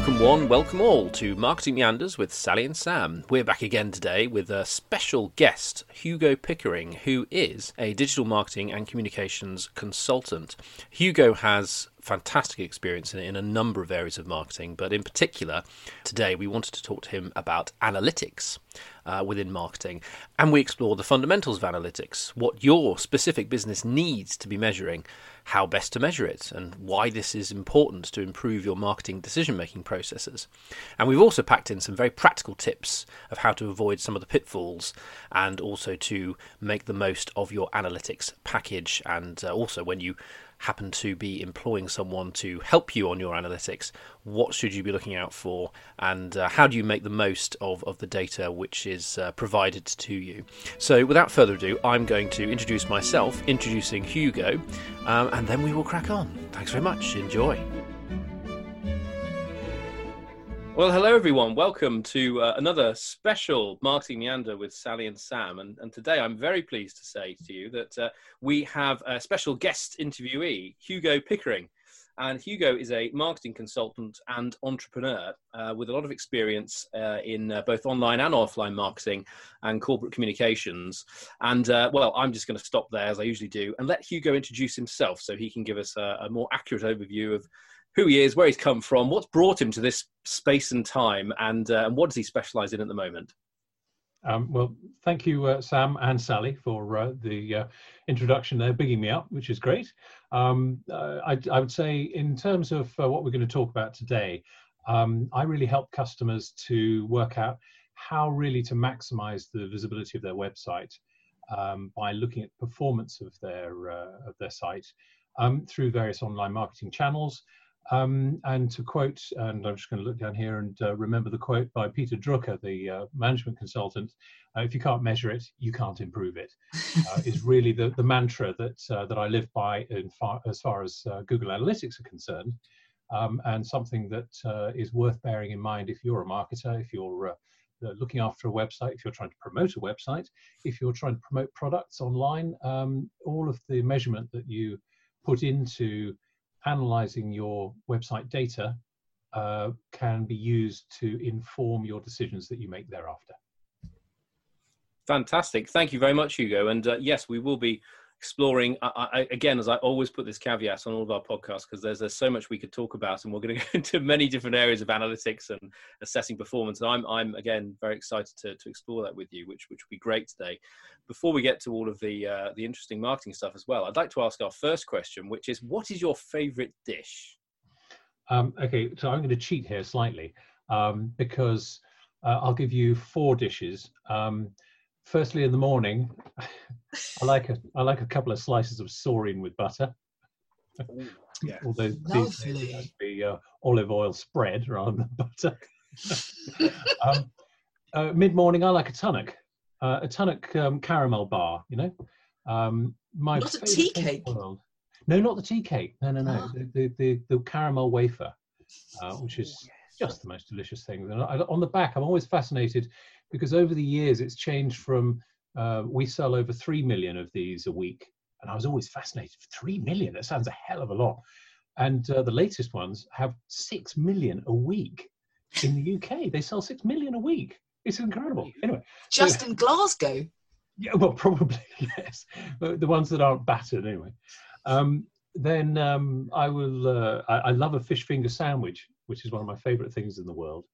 Welcome, one, welcome all to Marketing Meanders with Sally and Sam. We're back again today with a special guest, Hugo Pickering, who is a digital marketing and communications consultant. Hugo has fantastic experience in, in a number of areas of marketing, but in particular, today we wanted to talk to him about analytics uh, within marketing. And we explore the fundamentals of analytics, what your specific business needs to be measuring, how best to measure it, and why this is important to improve your marketing decision making processes. And we've also packed in some very practical tips of how to avoid some of the pitfalls and also to make the most of your analytics package. And uh, also, when you happen to be employing someone to help you on your analytics, what should you be looking out for, and uh, how do you make the most of, of the data which is uh, provided to you? So, without further ado, I'm going to introduce myself, introducing Hugo, um, and then we will crack on. Thanks very much. Enjoy. Well, hello everyone. Welcome to uh, another special Marketing Meander with Sally and Sam. And, and today I'm very pleased to say to you that uh, we have a special guest interviewee, Hugo Pickering. And Hugo is a marketing consultant and entrepreneur uh, with a lot of experience uh, in uh, both online and offline marketing and corporate communications. And uh, well, I'm just going to stop there as I usually do and let Hugo introduce himself so he can give us a, a more accurate overview of who he is, where he's come from, what's brought him to this space and time, and, uh, and what does he specialize in at the moment? Um, well, thank you, uh, Sam and Sally, for uh, the uh, introduction there, bigging me up, which is great. Um, uh, I, I, would say, in terms of uh, what we're going to talk about today, um, I really help customers to work out how really to maximize the visibility of their website um, by looking at performance of their of their site um, through various online marketing channels. Um, and to quote, and I'm just going to look down here and uh, remember the quote by Peter Drucker, the uh, management consultant: uh, "If you can't measure it, you can't improve it." Uh, is really the, the mantra that uh, that I live by far, as far as uh, Google Analytics are concerned, um, and something that is worth bearing in mind if you're a marketer, if you're looking after a website, if you're trying to promote a website, if you're trying to promote products online, um, all of the measurement that you put into analyzing your website data uh, can be used to inform your decisions that you make thereafter. Fantastic. Thank you very much, Hugo. And uh, yes, we will be exploring I, I, again as i always put this caveat on all of our podcasts because there's, there's so much we could talk about and we're going to go into many different areas of analytics and assessing performance and i'm, I'm again very excited to, to explore that with you which which will be great today. Before we get to all of the uh, the interesting marketing stuff as well i'd like to ask our first question which is what is your favorite dish? Um, okay so i'm going to cheat here slightly um, because uh, i'll give you four dishes. Um, firstly in the morning, I like a I like a couple of slices of Soreen with butter. Ooh, yeah. Although these be uh, olive oil spread rather than butter. um, uh, Mid morning, I like a Tunnock, uh, a Tunnock um, caramel bar. You know, um, my not a tea cake. World. No, not the tea cake. No, no, no. Oh. The, the, the the caramel wafer, uh, which is just the most delicious thing. And I, on the back, I'm always fascinated because over the years it's changed from uh, we sell over 3 million of these a week. And i was always fascinated. 3 million? That sounds a hell of a lot. And uh, the latest ones have 6 million a week in the uk they sell 6 million a week. It's incredible. Anyway just so, in glasgow? Yeah well probably yes the ones that aren't battered anyway. Um, then um, i will uh, I, I love a fish finger sandwich which is one of my favorite things in the world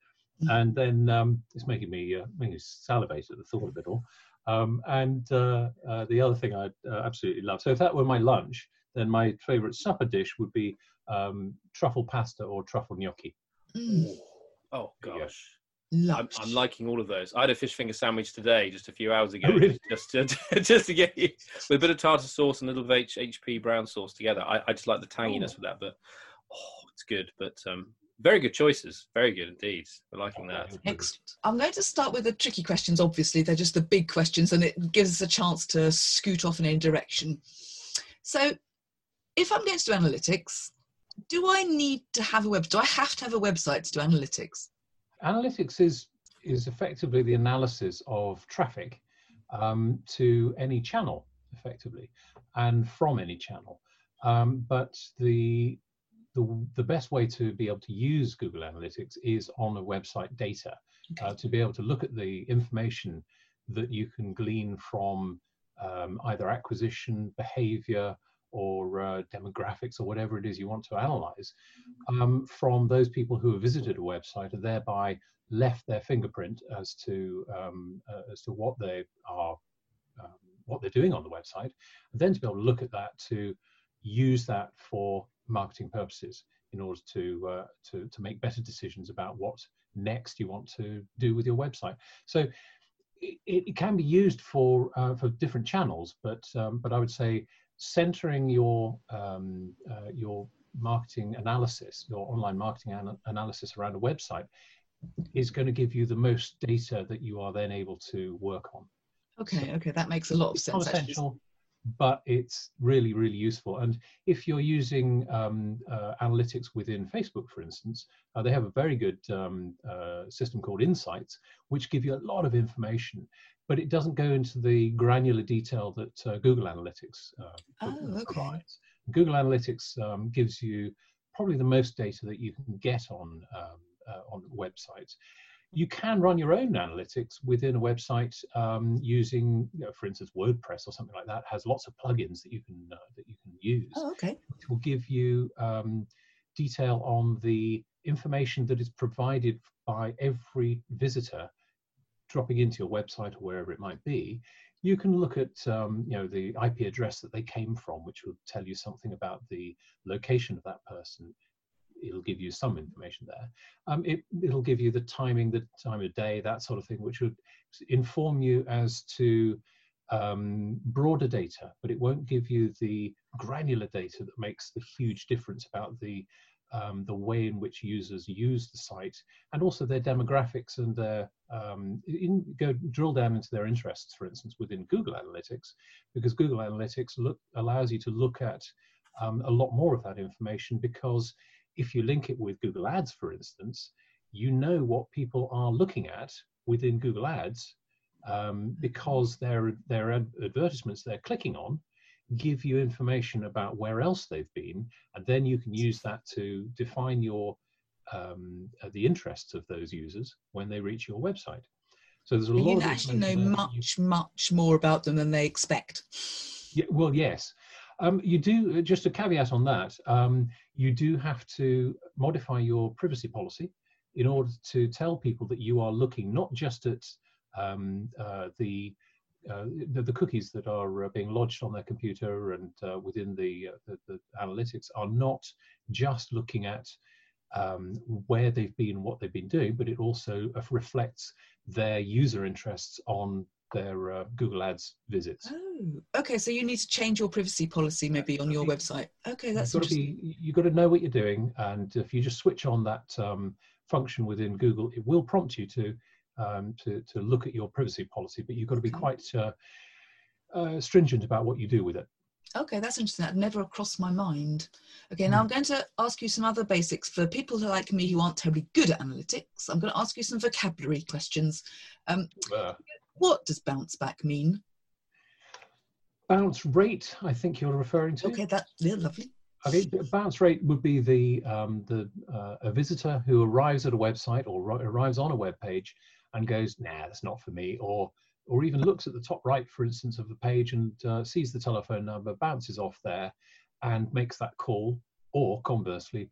Mm. and then um, it's making me uh, making me salivate at the thought of it all. Um, and uh, uh, the other thing I uh, absolutely love. So if that were my lunch, then my favourite supper dish would be um, truffle pasta or truffle gnocchi. Mm. Oh gosh. I'm, I'm, liking all of those. I had a fish finger sandwich today, just a few hours ago, oh, really? just to just to get you with a bit of tartar sauce and a little H, HP brown sauce together. I, I just like the tanginess oh. of that, but oh, it's good. But um, very good choices. Very good indeed. We're liking that. Excellent. I'm going to start with the tricky questions. Obviously, they're just the big questions, and it gives us a chance to scoot off in any direction. So, if I'm going to do analytics, do I need to have a web? Do I have to have a website to do analytics? Analytics is is effectively the analysis of traffic um, to any channel, effectively, and from any channel. Um, but the the, the best way to be able to use Google Analytics is on a website data uh, to be able to look at the information that you can glean from um, either acquisition, behavior, or uh, demographics, or whatever it is you want to analyze um, from those people who have visited a website and thereby left their fingerprint as to um, uh, as to what they are um, what they're doing on the website, and then to be able to look at that to use that for marketing purposes in order to uh, to to make better decisions about what next you want to do with your website. So it, it can be used for uh, for different channels, but um, but I would say centering your um, uh, your marketing analysis, your online marketing an- analysis around a website, is going to give you the most data that you are then able to work on. Okay, okay, that makes a lot of sense. essential, but it's really, really useful. And if you're using um, uh, analytics within Facebook, for instance, uh, they have a very good um, uh, system called Insights, which give you a lot of information, but it doesn't go into the granular detail that uh, Google Analytics uh, Oh, okay. provides. Google Analytics um, gives you probably the most data that you can get on um, uh, on websites. You can run your own analytics within a website um, using, you know, for instance, WordPress or something like that has lots of plugins that you can uh, that you can use, Oh, okay. which will give you um, detail on the information that is provided by every visitor dropping into your website or wherever it might be. You can look at um, you know the IP address that they came from, which will tell you something about the location of that person. It'll give you some information there. Um, it, it'll give you the timing, the time of day, that sort of thing, which would inform you as to um, broader data, but it won't give you the granular data that makes the huge difference about the um, the way in which users use the site and also their demographics and their um, in, go drill down into their interests, for instance, within Google Analytics, because Google Analytics look, allows you to look at um, a lot more of that information because if you link it with Google Ads, for instance, you know what people are looking at within Google Ads um, because their their advertisements they're clicking on give you information about where else they've been, and then you can use that to define your um, uh, the interests of those users when they reach your website. So there's a lot you of actually know that you- much, much more about them than they expect. yeah, well, yes. Um, you do, just a caveat on that, um, you do have to modify your privacy policy in order to tell people that you are looking not just at um, uh, the, uh, the the cookies that are uh, being lodged on their computer and uh, within the, uh, the the analytics are not just looking at um, where they've been, what they've been doing, but it also uh, reflects their user interests on their uh, Google Ads visits. Oh, okay. So you need to change your privacy policy maybe on your website. Okay, that's you've got be you've got to know what you're doing and if you just switch on that um, function within google it will prompt you to um, to, to look at your privacy policy but you've got to be Okay. quite uh, uh, stringent about what you do with it Okay, that's interesting. That never crossed my mind. Okay, now I'm going to ask you some other basics for people like me who aren't terribly good at analytics. I'm going to ask you some vocabulary questions. Um, uh, what does bounce back mean? bounce rate i think you're referring to Okay, that yeah, lovely. Okay, bounce rate would be the um, the uh, a visitor who arrives at a website or ri- arrives on a web page and goes, "Nah, that's not for me," or or even looks at the top right, for instance, of the page and uh, sees the telephone number, bounces off there, and makes that call, or conversely,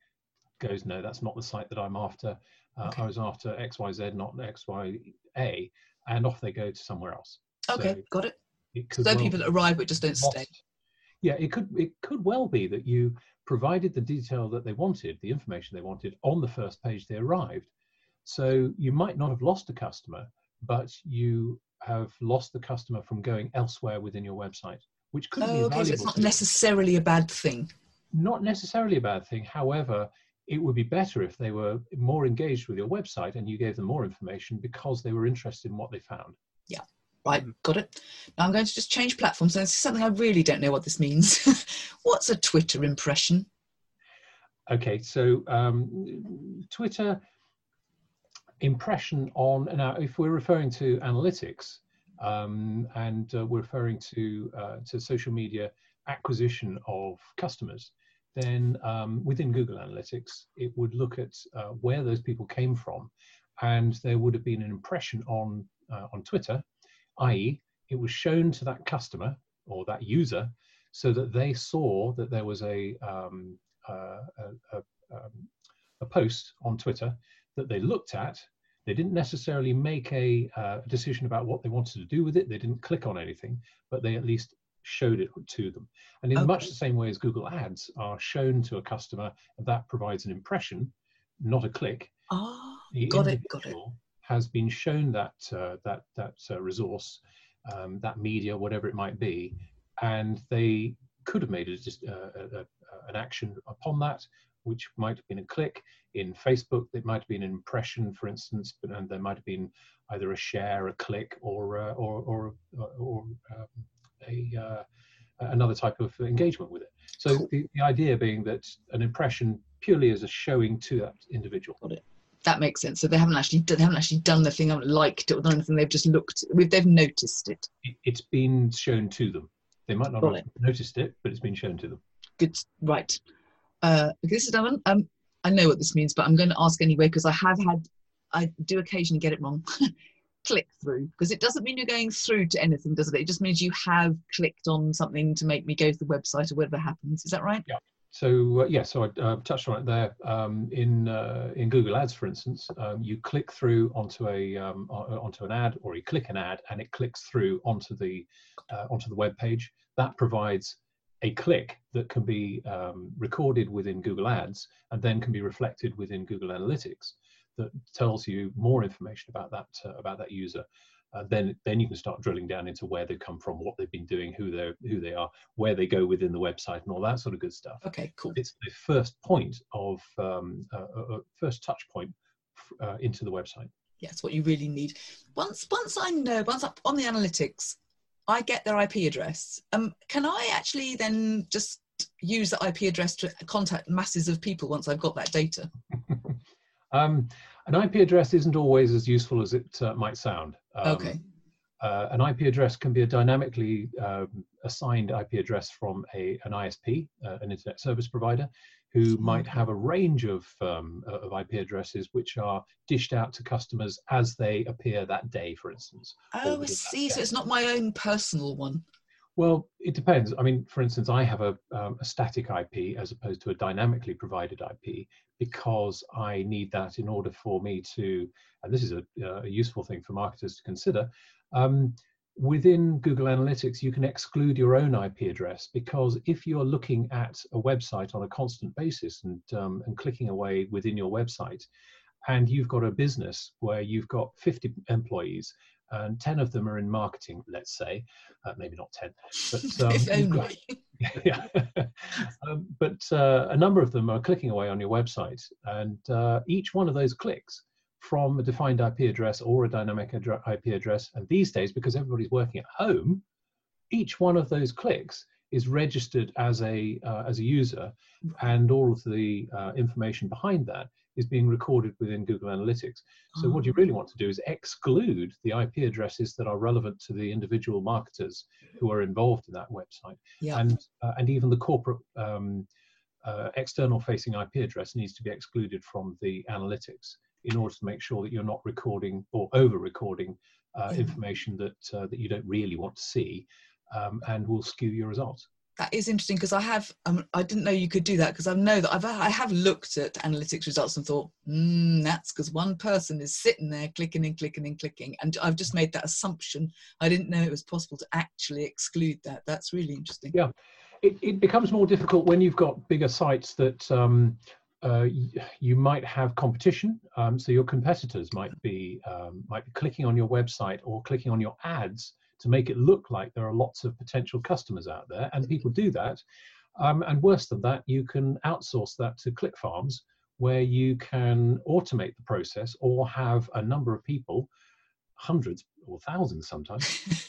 goes, "No, that's not the site that I'm after. Uh, Okay. I was after X Y Z, not X Y A," and off they go to somewhere else. Okay, So got it. it So well people that arrive but just don't stay. Yeah, it could it could well be that you provided the detail that they wanted, the information they wanted on the first page they arrived. So you might not have lost a customer, but you have lost the customer from going elsewhere within your website, which could be Oh, okay, so it's not necessarily a bad thing. not necessarily a bad thing. However, it would be better if they were more engaged with your website and you gave them more information because they were interested in what they found. Yeah. Right, got it. Now I'm going to just change platforms. And this is something I really don't know what this means. What's a Twitter impression? Okay, so um, Twitter impression on now, if we're referring to analytics um, and uh, we're referring to uh, to social media acquisition of customers, then um, within Google Analytics, it would look at uh, where those people came from, and there would have been an impression on uh, on Twitter, i.e., it was shown to that customer or that user so that they saw that there was a um, uh, a, a, um, a, post on Twitter that they looked at. They didn't necessarily make a, uh, decision about what they wanted to do with it. They didn't click on anything, but they at least showed it to them. And in okay. much the same way as Google Ads are shown to a customer, that provides an impression, not a click. Oh, got it, got it. Has been shown that uh, that that uh, resource, um, that media, whatever it might be, and they could have made a, just uh, a, a, an action upon that, which might have been a click. In Facebook, it might have been an impression, for instance, but and there might have been either a share, a click, or uh, or or, or um, a uh, another type of engagement with it. So cool. the, the idea being that an impression purely is a showing to that individual. Got it. That makes sense. So they haven't actually they haven't actually done the thing, haven't liked it or done anything. They've just looked. They've noticed it. it has been shown to them. They might not Got have it. noticed it, but it's been shown to them. Good. Right. Uh, this is done. Um, I know what this means, but I'm going to ask anyway because I have had. I do occasionally get it wrong. click through because it doesn't mean you're going through to anything, does it? It just means you have clicked on something to make me go to the website or whatever happens. Is that right? Yeah. So uh, yeah, so I uh, touched on it there. Um, in uh, in Google Ads, for instance, um, you click through onto a um, onto an ad, or you click an ad, and it clicks through onto the uh, onto the web page. That provides a click that can be um, recorded within Google Ads and then can be reflected within Google Analytics that tells you more information about that uh, about that user. Uh, then then you can start drilling down into where they come from, what they've been doing, who they who they are, where they go within the website, and all that sort of good stuff. Okay, cool. It's the first point of um, uh, uh, uh first touch point uh, into the website. Yeah, that's what you really need. Once once I know, once up on the analytics, I get their IP address. Um, can I actually then just use the IP address to contact masses of people once I've got that data? Um, an IP address isn't always as useful as it uh, might sound. Um, okay. Uh, an IP address can be a dynamically um, assigned IP address from a, an ISP, uh, an internet service provider, who might have a range of, um, of IP addresses which are dished out to customers as they appear that day, for instance. Oh, I see. So it's not my own personal one. Well, it depends. I mean, for instance, I have a, um, a static IP as opposed to a dynamically provided IP because I need that in order for me to, and this is a, a useful thing for marketers to consider. Um, within Google Analytics, you can exclude your own IP address because if you're looking at a website on a constant basis and, um, and clicking away within your website, and you've got a business where you've got 50 employees and 10 of them are in marketing, let's say, uh, maybe not 10, but, um, got, yeah, um, but uh, a number of them are clicking away on your website, and uh, each one of those clicks from a defined IP address or a dynamic IP address, and these days, because everybody's working at home, each one of those clicks is registered as a uh, as a user, and all of the uh, information behind that is being recorded within Google Analytics. So, what you really want to do is exclude the IP addresses that are relevant to the individual marketers who are involved in that website, yeah. and uh, and even the corporate um, uh, external facing IP address needs to be excluded from the analytics in order to make sure that you're not recording or over recording uh, yeah. information that uh, that you don't really want to see, um, and will skew your results that is interesting because I have um, I didn't know you could do that because I know that I've I have looked at analytics results and thought mm, that's because one person is sitting there clicking and clicking and clicking. And I've just made that assumption. I didn't know it was possible to actually exclude that. That's really interesting. Yeah. It, it becomes more difficult when you've got bigger sites that um, uh, you might have competition um, so your competitors might be um, might be clicking on your website or clicking on your ads to make it look like there are lots of potential customers out there, and people do that. Um, and worse than that, you can outsource that to click farms where you can automate the process or have a number of people, hundreds or thousands sometimes,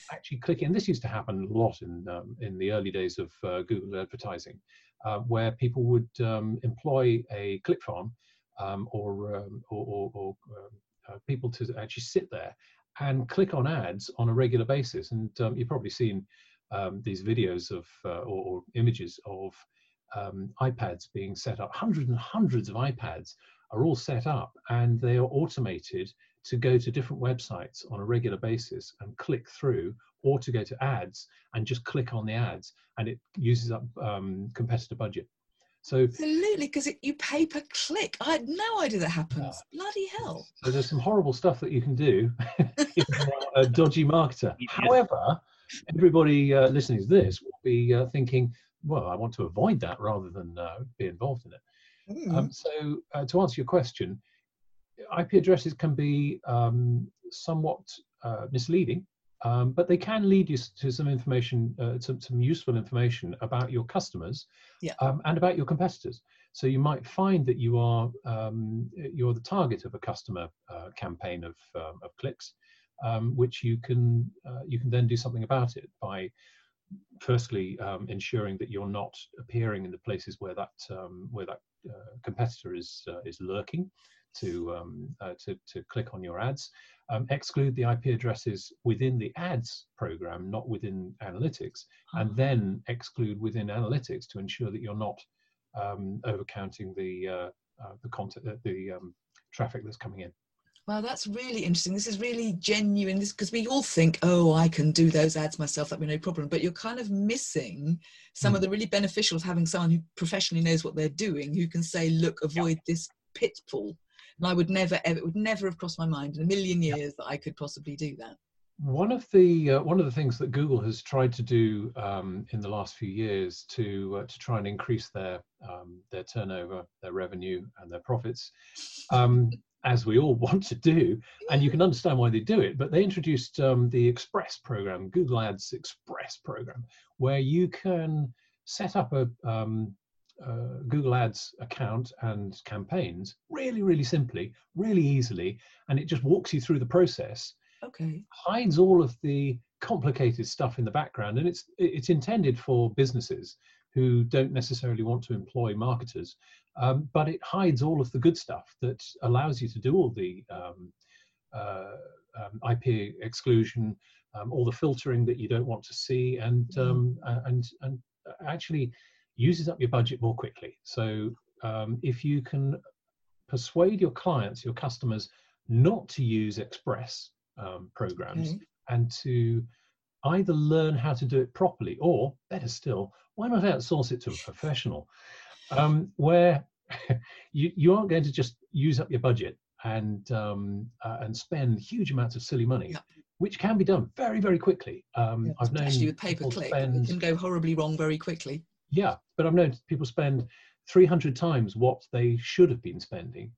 actually clicking. And this used to happen a lot in um, in the early days of uh, Google advertising, uh, where people would um, employ a click farm um, or, um, or, or, or um, uh, people to actually sit there and click on ads on a regular basis. And um, you've probably seen um, these videos of uh, or, or, images of um, iPads being set up, hundreds and hundreds of iPads are all set up and they are automated to go to different websites on a regular basis and click through or to go to ads and just click on the ads and it uses up um, competitor budget. So absolutely, because you pay per click. I had no idea that happens. Bloody hell! So there's some horrible stuff that you can do if you're a dodgy marketer. Yeah. However, everybody uh, listening to this will be uh, thinking, "Well, I want to avoid that rather than uh, be involved in it." Mm. Um, so, uh, to answer your question, IP addresses can be um, somewhat uh, misleading um, but they can lead you to some information, uh, some, some useful information about your customers yeah. um, and about your competitors. So you might find that you are um, you're the target of a customer uh, campaign of, um, of clicks, um, which you can uh, you can then do something about it by firstly um, ensuring that you're not appearing in the places where that where that uh, competitor is uh, is lurking to uh, to to click on your ads um, exclude the IP addresses within the ads program, not within analytics, and ah. then exclude within analytics to ensure that you're not um, overcounting the uh, uh, the content, uh, the um, traffic that's coming in. Well, that's really interesting. This is really genuine. This because we all think, oh, I can do those ads myself. That'd be no problem. But you're kind of missing some mm. of the really beneficial of having someone who professionally knows what they're doing, who can say, look, avoid yeah. this pitfall and I would never ever it would never have crossed my mind in a million years that I could possibly do that. One of the uh, one of the things that Google has tried to do um, in the last few years to uh, to try and increase their um, their turnover, their revenue, and their profits, um, as we all want to do, and you can understand why they do it. But they introduced um, the Express program, Google Ads Express program, where you can set up a um, uh, Google Ads account and campaigns really, really simply, really easily, and it just walks you through the process. Okay. Hides all of the complicated stuff in the background, and it's it's intended for businesses who don't necessarily want to employ marketers, um, but it hides all of the good stuff that allows you to do all the um, uh, um, IP exclusion, um, all the filtering that you don't want to see, and mm-hmm. um, and and actually uses up your budget more quickly. So um, if you can persuade your clients, your customers, not to use Express um, programs okay. and to either learn how to do it properly, or better still, why not outsource it to a professional, um, where you, you aren't going to just use up your budget and um, uh, and spend huge amounts of silly money. Which can be done very, very quickly. Um, I've known especially with pay per click, spend, it can go horribly wrong very quickly. Yeah, but I've known people spend 300 times what they should have been spending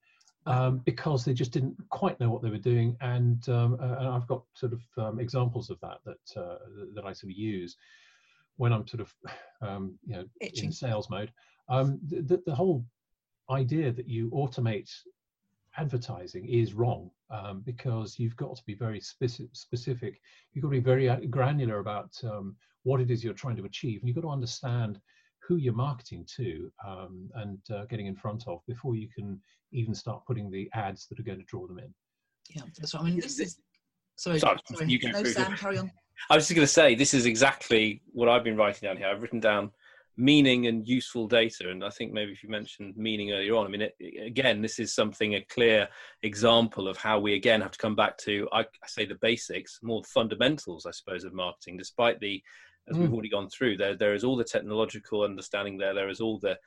um, because they just didn't quite know what they were doing. And, um, uh, and I've got sort of um, examples of that that uh, that I sort of use when I'm sort of um, you know Itching. in sales mode. Um, the, the whole idea that you automate advertising is wrong um, because you've got to be very specific, specific. You've got to be very uh, granular about um, what it is you're trying to achieve, and you've got to understand who you're marketing to um, and uh, getting in front of before you can even start putting the ads that are going to draw them in. Yeah, that's what I mean. This is sorry. sorry, sorry. You go no, Sam, carry on. I was just going to say this is exactly what I've been writing down here. I've written down meaning and useful data, and I think maybe if you mentioned meaning earlier on, I mean, it, again, this is something a clear example of how we again have to come back to I, I say the basics, more fundamentals, I suppose, of marketing, despite the as mm. we've already gone through. There, there is all the technological understanding there. There is all the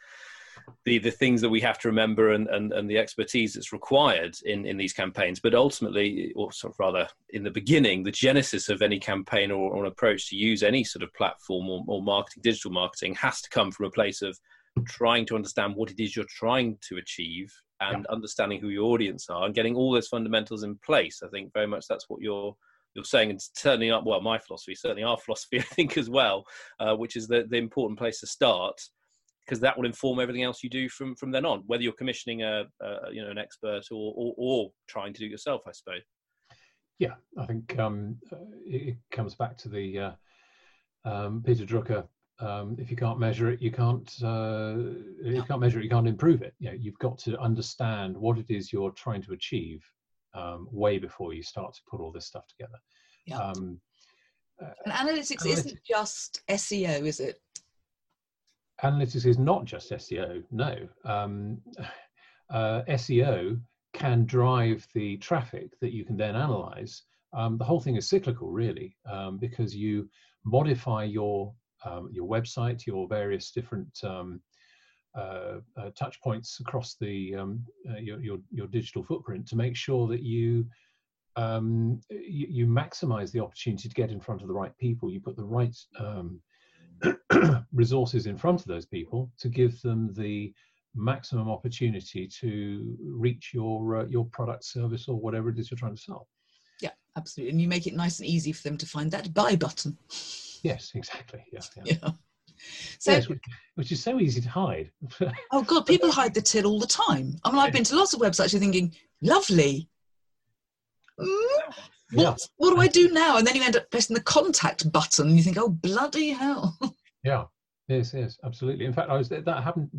the the things that we have to remember and, and, and the expertise that's required in, in these campaigns. But ultimately, or sort of rather in the beginning, the genesis of any campaign or, or an approach to use any sort of platform or, or marketing, digital marketing, has to come from a place of trying to understand what it is you're trying to achieve and yeah. understanding who your audience are and getting all those fundamentals in place. I think very much that's what you're you're saying and turning up well my philosophy certainly our philosophy i think as well uh, which is the, the important place to start because that will inform everything else you do from from then on whether you're commissioning a, a you know an expert or, or, or trying to do it yourself i suppose yeah i think um, uh, it comes back to the uh, um, peter drucker um, if you can't measure it, you can't. Uh, you can't measure it. You can't improve it. You know, you've got to understand what it is you're trying to achieve, um, way before you start to put all this stuff together. Yeah. Um, uh, and analytics, isn't just SEO, is it? analytics is not just SEO. No, um, uh, SEO can drive the traffic that you can then analyze. Um, the whole thing is cyclical, really, um, because you modify your um, your website, your various different um, touch points across the um, uh, your, your, your digital footprint to make sure that you, um, you, you maximize the opportunity to get in front of the right people. You put the right um, resources in front of those people to give them the maximum opportunity to reach your uh, your product, service, or whatever it is you're trying to sell. Yeah, absolutely. And you make it nice and easy for them to find that buy button. Yes, exactly. Yeah. yeah. yeah. So, yes, which, is so easy to hide. oh God, people hide the till all the time. I mean, I've been to lots of websites. You're thinking, lovely. Mm, what, yeah. what do I do now? And then you end up pressing the contact button. And you think, oh bloody hell. yeah. Yes, yes, absolutely. In fact, I was that happened.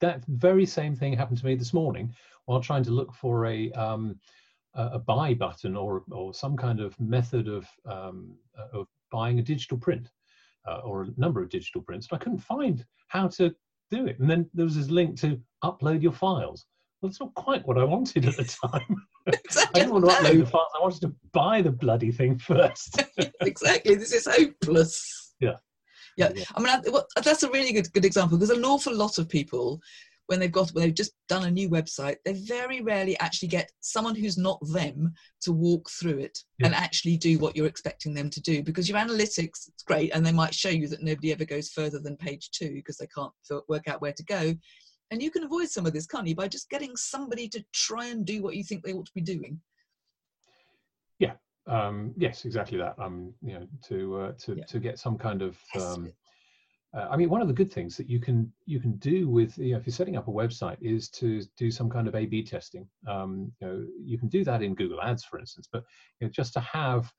That very same thing happened to me this morning while trying to look for a um, a buy button or or some kind of method of um, of buying a digital print uh, or a number of digital prints, and I couldn't find how to do it. And then there was this link to upload your files. Well, it's not quite what I wanted at the time. Exactly. I didn't want to upload the files. I wanted to buy the bloody thing first. exactly. This is hopeless. Yeah. Yeah. yeah. I mean, I, well, that's a really good good example because an awful lot of people when they've got when they've just done a new website they very rarely actually get someone who's not them to walk through it yeah. and actually do what you're expecting them to do because your analytics it's great and they might show you that nobody ever goes further than page two because they can't work out where to go and you can avoid some of this can't you by just getting somebody to try and do what you think they ought to be doing yeah um, yes exactly that um you know to uh, to yeah. to get some kind of um, uh, I mean, one of the good things that you can you can do with you know, if you're setting up a website is to do some kind of A/B testing. Um, you know, you can do that in Google Ads, for instance, but you know, just to have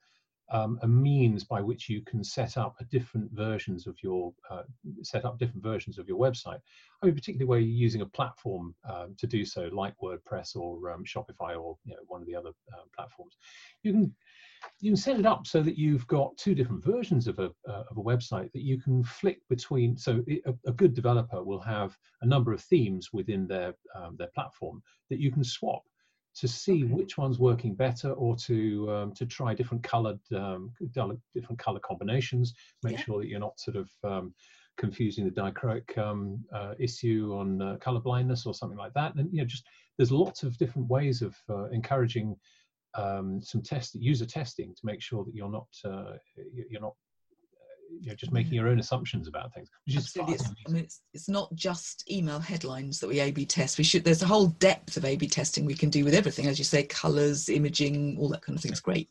um, a means by which you can set up different versions of your uh, set up different versions of your website. I mean, particularly where you're using a platform um, to do so, like WordPress or um, Shopify or you know, one of the other uh, platforms. You can you can set it up so that you've got two different versions of a, uh, of a website that you can flick between. So a, a, good developer will have a number of themes within their, um, their platform that you can swap to see okay. which one's working better or to um, to try different colored um, different color combinations make yeah. sure that you're not sort of um, confusing the dichroic um, uh, issue on uh, color blindness or something like that and you know just there's lots of different ways of uh, encouraging um, some test user testing to make sure that you're not uh, you're not uh, you're just making your own assumptions about things. Which Absolutely. Is I mean, it's, it's not just email headlines that we A/B test. We should. There's a whole depth of A/B testing we can do with everything, as you say, colors, imaging, all that kind of thing. It's great.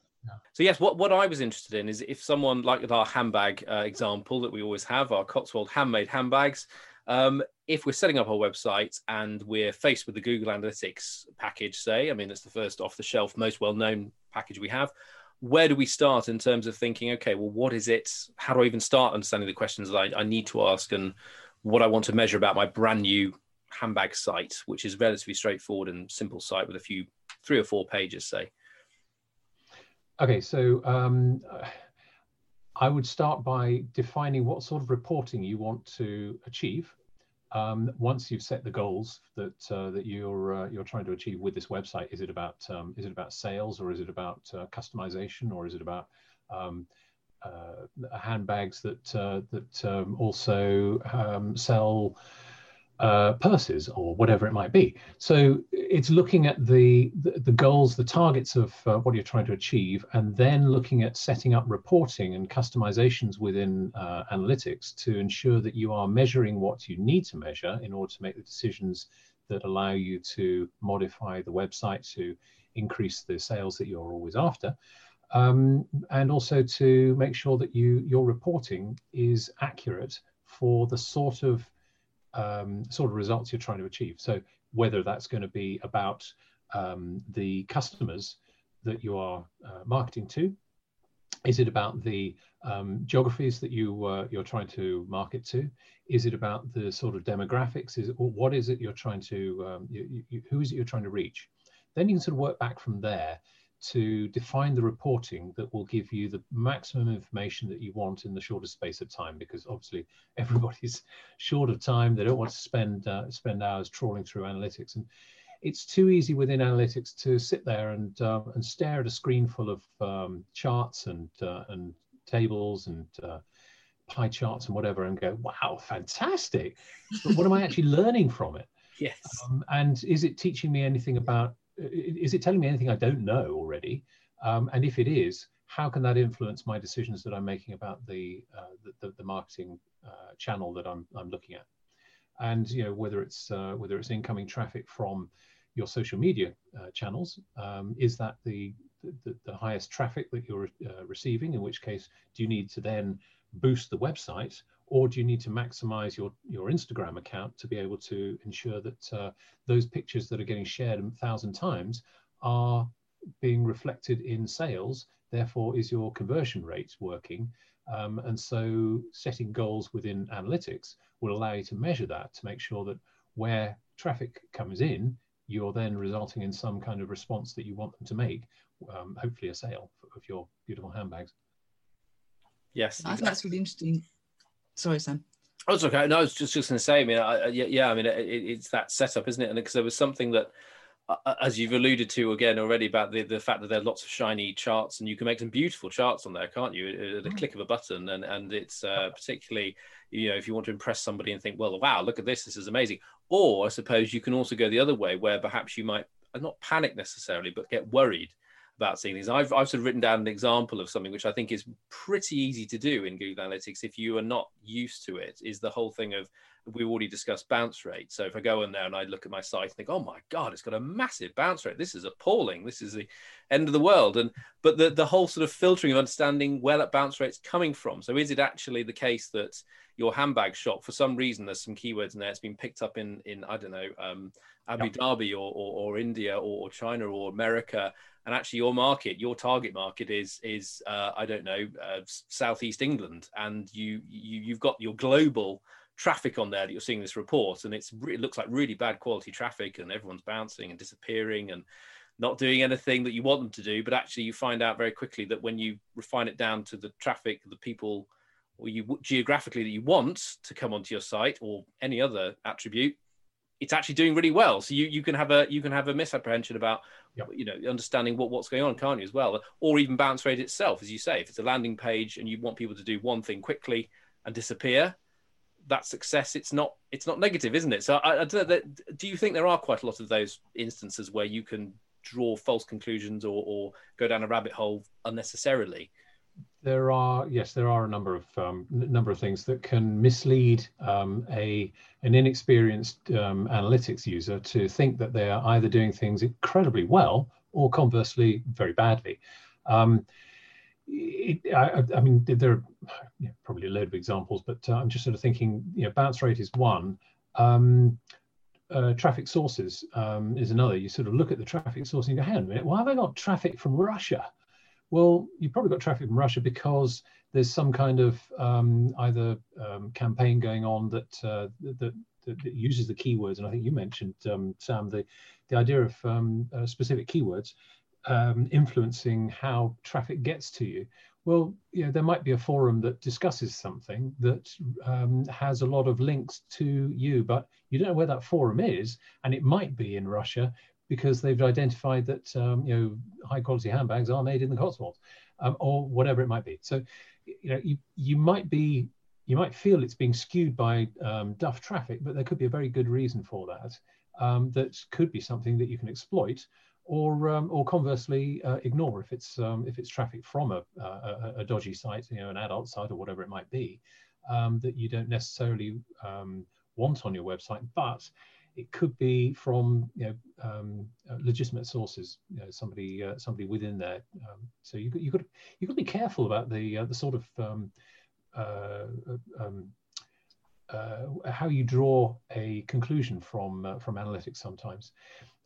So yes, what, what I was interested in is if someone like with our handbag uh, example that we always have, our Cotswold handmade handbags, um, if we're setting up our website and we're faced with the Google Analytics package, say, I mean, it's the first off the shelf, most well known package we have. Where do we start in terms of thinking, okay, well, what is it? How do I even start understanding the questions that I, I need to ask and what I want to measure about my brand new handbag site, which is relatively straightforward and simple site with a few, three or four pages, say? Okay, so um, I would start by defining what sort of reporting you want to achieve um, once you've set the goals that uh, that you're uh, you're trying to achieve with this website, is it about um, is it about sales or is it about uh, customization or is it about um, uh, handbags that uh, that um, also um, sell uh, purses or whatever it might be. So it's looking at the, the, the goals, the targets of uh, what you're trying to achieve, and then looking at setting up reporting and customizations within uh, analytics to ensure that you are measuring what you need to measure in order to make the decisions that allow you to modify the website to increase the sales that you're always after. Um, and also to make sure that you your reporting is accurate for the sort of um, sort of results you're trying to achieve. So whether that's going to be about um, the customers that you are uh, marketing to, is it about the um, geographies that you uh, you're trying to market to? Is it about the sort of demographics? Is it, what is it you're trying to um, you, you, who is it you're trying to reach? Then you can sort of work back from there to define the reporting that will give you the maximum information that you want in the shortest space of time because obviously everybody's short of time. They don't want to spend uh, spend hours trawling through analytics. And it's too easy within analytics to sit there and uh, and stare at a screen full of um, charts and uh, and tables and uh, pie charts and whatever and go wow fantastic. But what am i actually learning from it? Yes. Um, and is it teaching me anything about is it telling me anything I don't know already? Um, and if it is, how can that influence my decisions that I'm making about the uh, the, the, marketing uh, channel that I'm I'm looking at? And you know whether it's uh, whether it's incoming traffic from your social media uh, channels, um, is that the, the, the highest traffic that you're uh, receiving? In which case, do you need to then boost the website, or do you need to maximize your, your Instagram account to be able to ensure that uh, those pictures that are getting shared a thousand times are being reflected in sales? Therefore, is your conversion rate working? Um, and so, setting goals within analytics will allow you to measure that to make sure that where traffic comes in, you're then resulting in some kind of response that you want them to make, um, hopefully a sale of your beautiful handbags. Yes, I think that's really interesting. Sorry, Sam. Oh, it's okay. No, I was just, just going to say. I mean, I, yeah, yeah. I mean, it, it's that setup, isn't it? And because there was something that, uh, uh, as you've alluded to again already, about the, the fact that there are lots of shiny charts, and you can make some beautiful charts on there, can't you? At a mm. click of a button, and and it's uh, particularly, you know, if you want to impress somebody and think, well, wow, look at this, this is amazing. Or I suppose you can also go the other way, where perhaps you might not panic necessarily, but get worried about seeing these. I've, I've sort of written down an example of something which I think is pretty easy to do in Google Analytics if you are not used to it, is the whole thing of we've already discussed bounce rate. So if I go in there and I look at my site and think, oh my God, it's got a massive bounce rate. This is appalling. This is the end of the world. And but the, the whole sort of filtering of understanding where that bounce rate's coming from. So is it actually the case that your handbag shop, for some reason, there's some keywords in there, it's been picked up in in, I don't know, um, Abu. Dhabi or, or, or India or, or China or America and actually your market your target market is is uh, i don't know uh, southeast england. And you, you you've got your global traffic on there that you're seeing this report. And it's it looks like really bad quality traffic and everyone's bouncing and disappearing and not doing anything that you want them to do. But actually you find out very quickly that when you refine it down to the traffic the people or you geographically that you want to come onto your site or any other attribute it's actually doing really well. So you, you can have a you can have a misapprehension about yep. you know understanding what, what's going on, can't you as well? Or even bounce rate itself, as you say, if it's a landing page and you want people to do one thing quickly and disappear, that success it's not it's not negative, isn't it? So I, I don't know, do you think there are quite a lot of those instances where you can draw false conclusions or, or go down a rabbit hole unnecessarily? There are yes, there are a number of um, number of things that can mislead um, a an inexperienced um, analytics user to think that they are either doing things incredibly well or conversely very badly. Um, it, I, I, mean, there are you know, probably a load of examples, but uh, I'm just sort of thinking, you know, bounce rate is one. Um, uh, traffic sources um, is another. You sort of look at the traffic source and you go, hang on a minute, why have I got traffic from Russia? Well, you've probably got traffic from Russia because there's some kind of um, either um, campaign going on that, uh, that, that, that, uses the keywords, and I think you mentioned um, Sam the the idea of um, uh, specific keywords um, influencing how traffic gets to you. Well, you know, there might be a forum that discusses something that um, has a lot of links to you, but you don't know where that forum is, and it might be in Russia, because they've identified that um, you know high quality handbags are made in the Cotswolds um, or whatever it might be. So you know you you might be you might feel it's being skewed by um, duff traffic, but there could be a very good reason for that. Um, that could be something that you can exploit, or um, or conversely uh, ignore if it's um, if it's traffic from a, a, a, dodgy site, you know, an adult site or whatever it might be, that you don't necessarily want on your website, but it could be from you know, um, uh, legitimate sources, you know, somebody uh, somebody within there. Um, so you you got you got to be careful about the uh, the sort of um, uh, um, uh, how you draw a conclusion from uh, from analytics sometimes.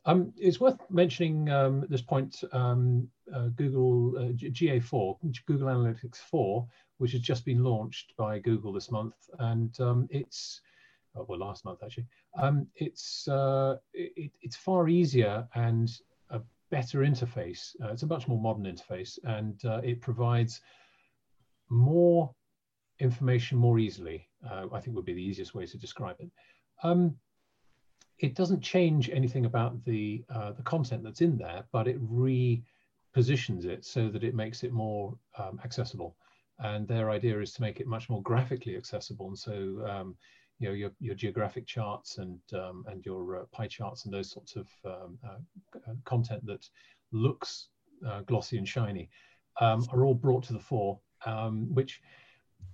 Um, it's worth mentioning um, this point Google GA4, Google Analytics 4, which has just been launched by Google this month, and it's well last month actually um, it's uh, it, it's far easier and a better interface. Uh, it's a much more modern interface, and uh, it provides more information more easily. Uh, I think would be the easiest way to describe it. Um, it doesn't change anything about the uh, the content that's in there, but it repositions it so that it makes it more um, accessible. And their idea is to make it much more graphically accessible. And so, um, you know, your, your geographic charts and um, and your uh, pie charts and those sorts of um, uh, uh, content that looks uh, glossy and shiny um, are all brought to the fore, um, which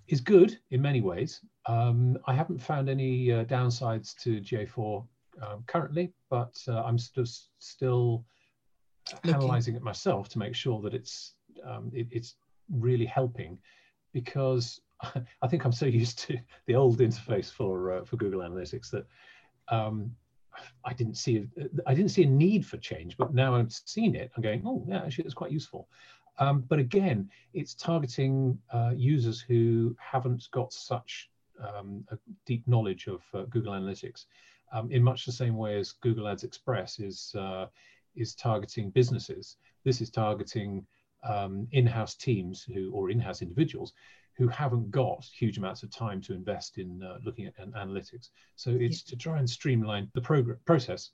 is good in many ways. I haven't found any downsides to GA4 um, currently, but uh, I'm st- still Looking. analyzing it myself to make sure that it's um, it, it's really helping because I think I'm so used to the old interface for uh, for Google Analytics that um, I didn't see I didn't see a need for change, but now I've seen it. I'm going, oh yeah, actually it's quite useful. Um, but again, it's targeting uh, users who haven't got such um, a deep knowledge of uh, Google Analytics um, in much the same way as Google Ads Express is uh, is targeting businesses. This is targeting um, in-house teams who or in-house individuals who haven't got huge amounts of time to invest in uh, looking at analytics. So it's yeah. to try and streamline the process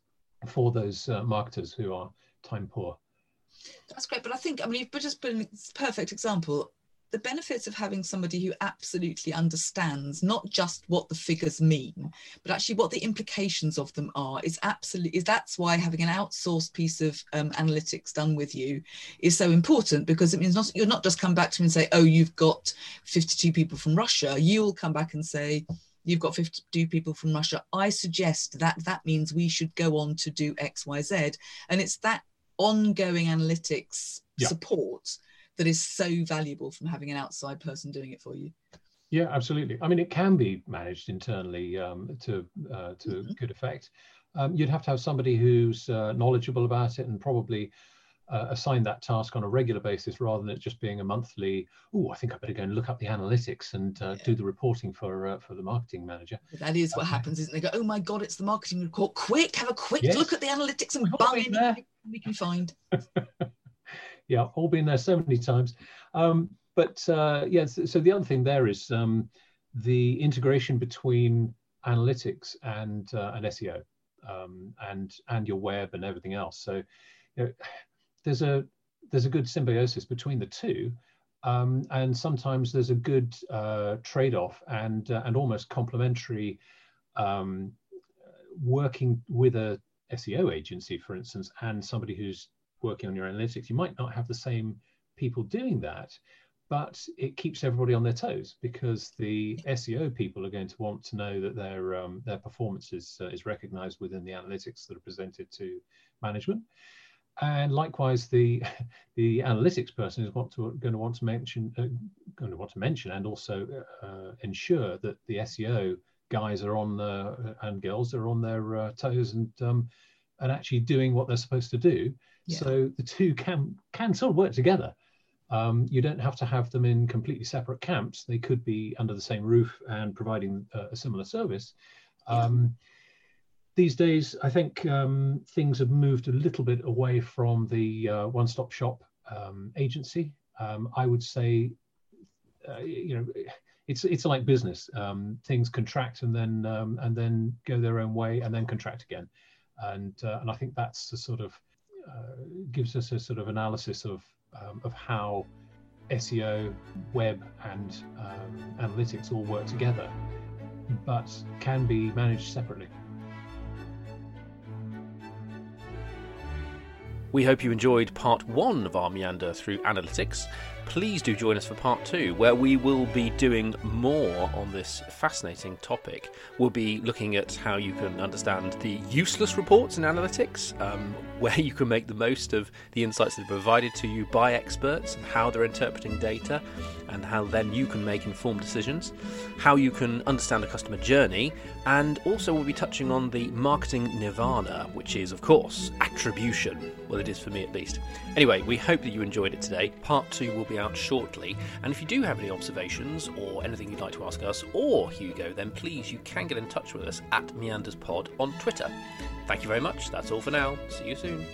for those uh, marketers who are time poor. That's great, but I think I mean you've just put a perfect example the benefits of having somebody who absolutely understands not just what the figures mean but actually what the implications of them are is absolutely is that's why having an outsourced piece of um, analytics done with you is so important because it means not you're not just come back to me and say oh you've got 52 people from russia. You'll come back and say you've got 52 people from russia. I suggest that that means we should go on to do xyz and it's that ongoing analytics yeah. support that is so valuable from having an outside person doing it for you. Yeah, absolutely. I mean, it can be managed internally um, to uh, to mm-hmm. good effect. Um, you'd have to have somebody who's uh, knowledgeable about it and probably uh, assign that task on a regular basis rather than it just being a monthly. Oh, I think I better go and look up the analytics and uh, yeah. do the reporting for uh, for the marketing manager. That is what happens, isn't it? They go, oh my god, it's the marketing report. Quick, have a quick yes. look at the analytics and bung anything we can find. yeah, all been there so many times. Um, but uh, yeah, so, the other thing there is um, the integration between analytics and uh, and SEO um, and and your web and everything else. So you know, there's a there's a good symbiosis between the two. Um, and sometimes there's a good uh, trade-off and uh, and almost complementary um, working with a SEO agency, for instance, and somebody who's working on your analytics, you might not have the same people doing that, but it keeps everybody on their toes because the SEO people are going to want to know that their um, their performance is uh, is recognized within the analytics that are presented to management. And likewise, the the analytics person is want to, going to want to mention uh, going to want to mention and also uh, ensure that the SEO guys are on the and girls are on their uh, toes and um, and actually doing what they're supposed to do yeah. So the two can can sort of work together. Um, you don't have to have them in completely separate camps. They could be under the same roof and providing a, a similar service. Um, these days, I think um, things have moved a little bit away from the uh, one-stop shop um, agency. Um, I would say, uh, you know, it's it's like business. Um, things contract and then and then go their own way and then contract again, and uh, and I think that's the sort of uh, gives us a sort of analysis of um, of how SEO, web, and um, analytics all work together, but can be managed separately. We hope you enjoyed part one of our meander through analytics. Please do join us for part two, where we will be doing more on this fascinating topic. We'll be looking at how you can understand the useless reports in analytics, um, where you can make the most of the insights that are provided to you by experts and how they're interpreting data, and how then you can make informed decisions, how you can understand a customer journey, and also we'll be touching on the marketing nirvana, which is, of course, attribution. Well, it is for me at least. Anyway, we hope that you enjoyed it today. Part two will be out shortly, and if you do have any observations or anything you'd like to ask us or Hugo, then please you can get in touch with us at MeandersPod on Twitter. Thank you very much. That's all for now. See you soon.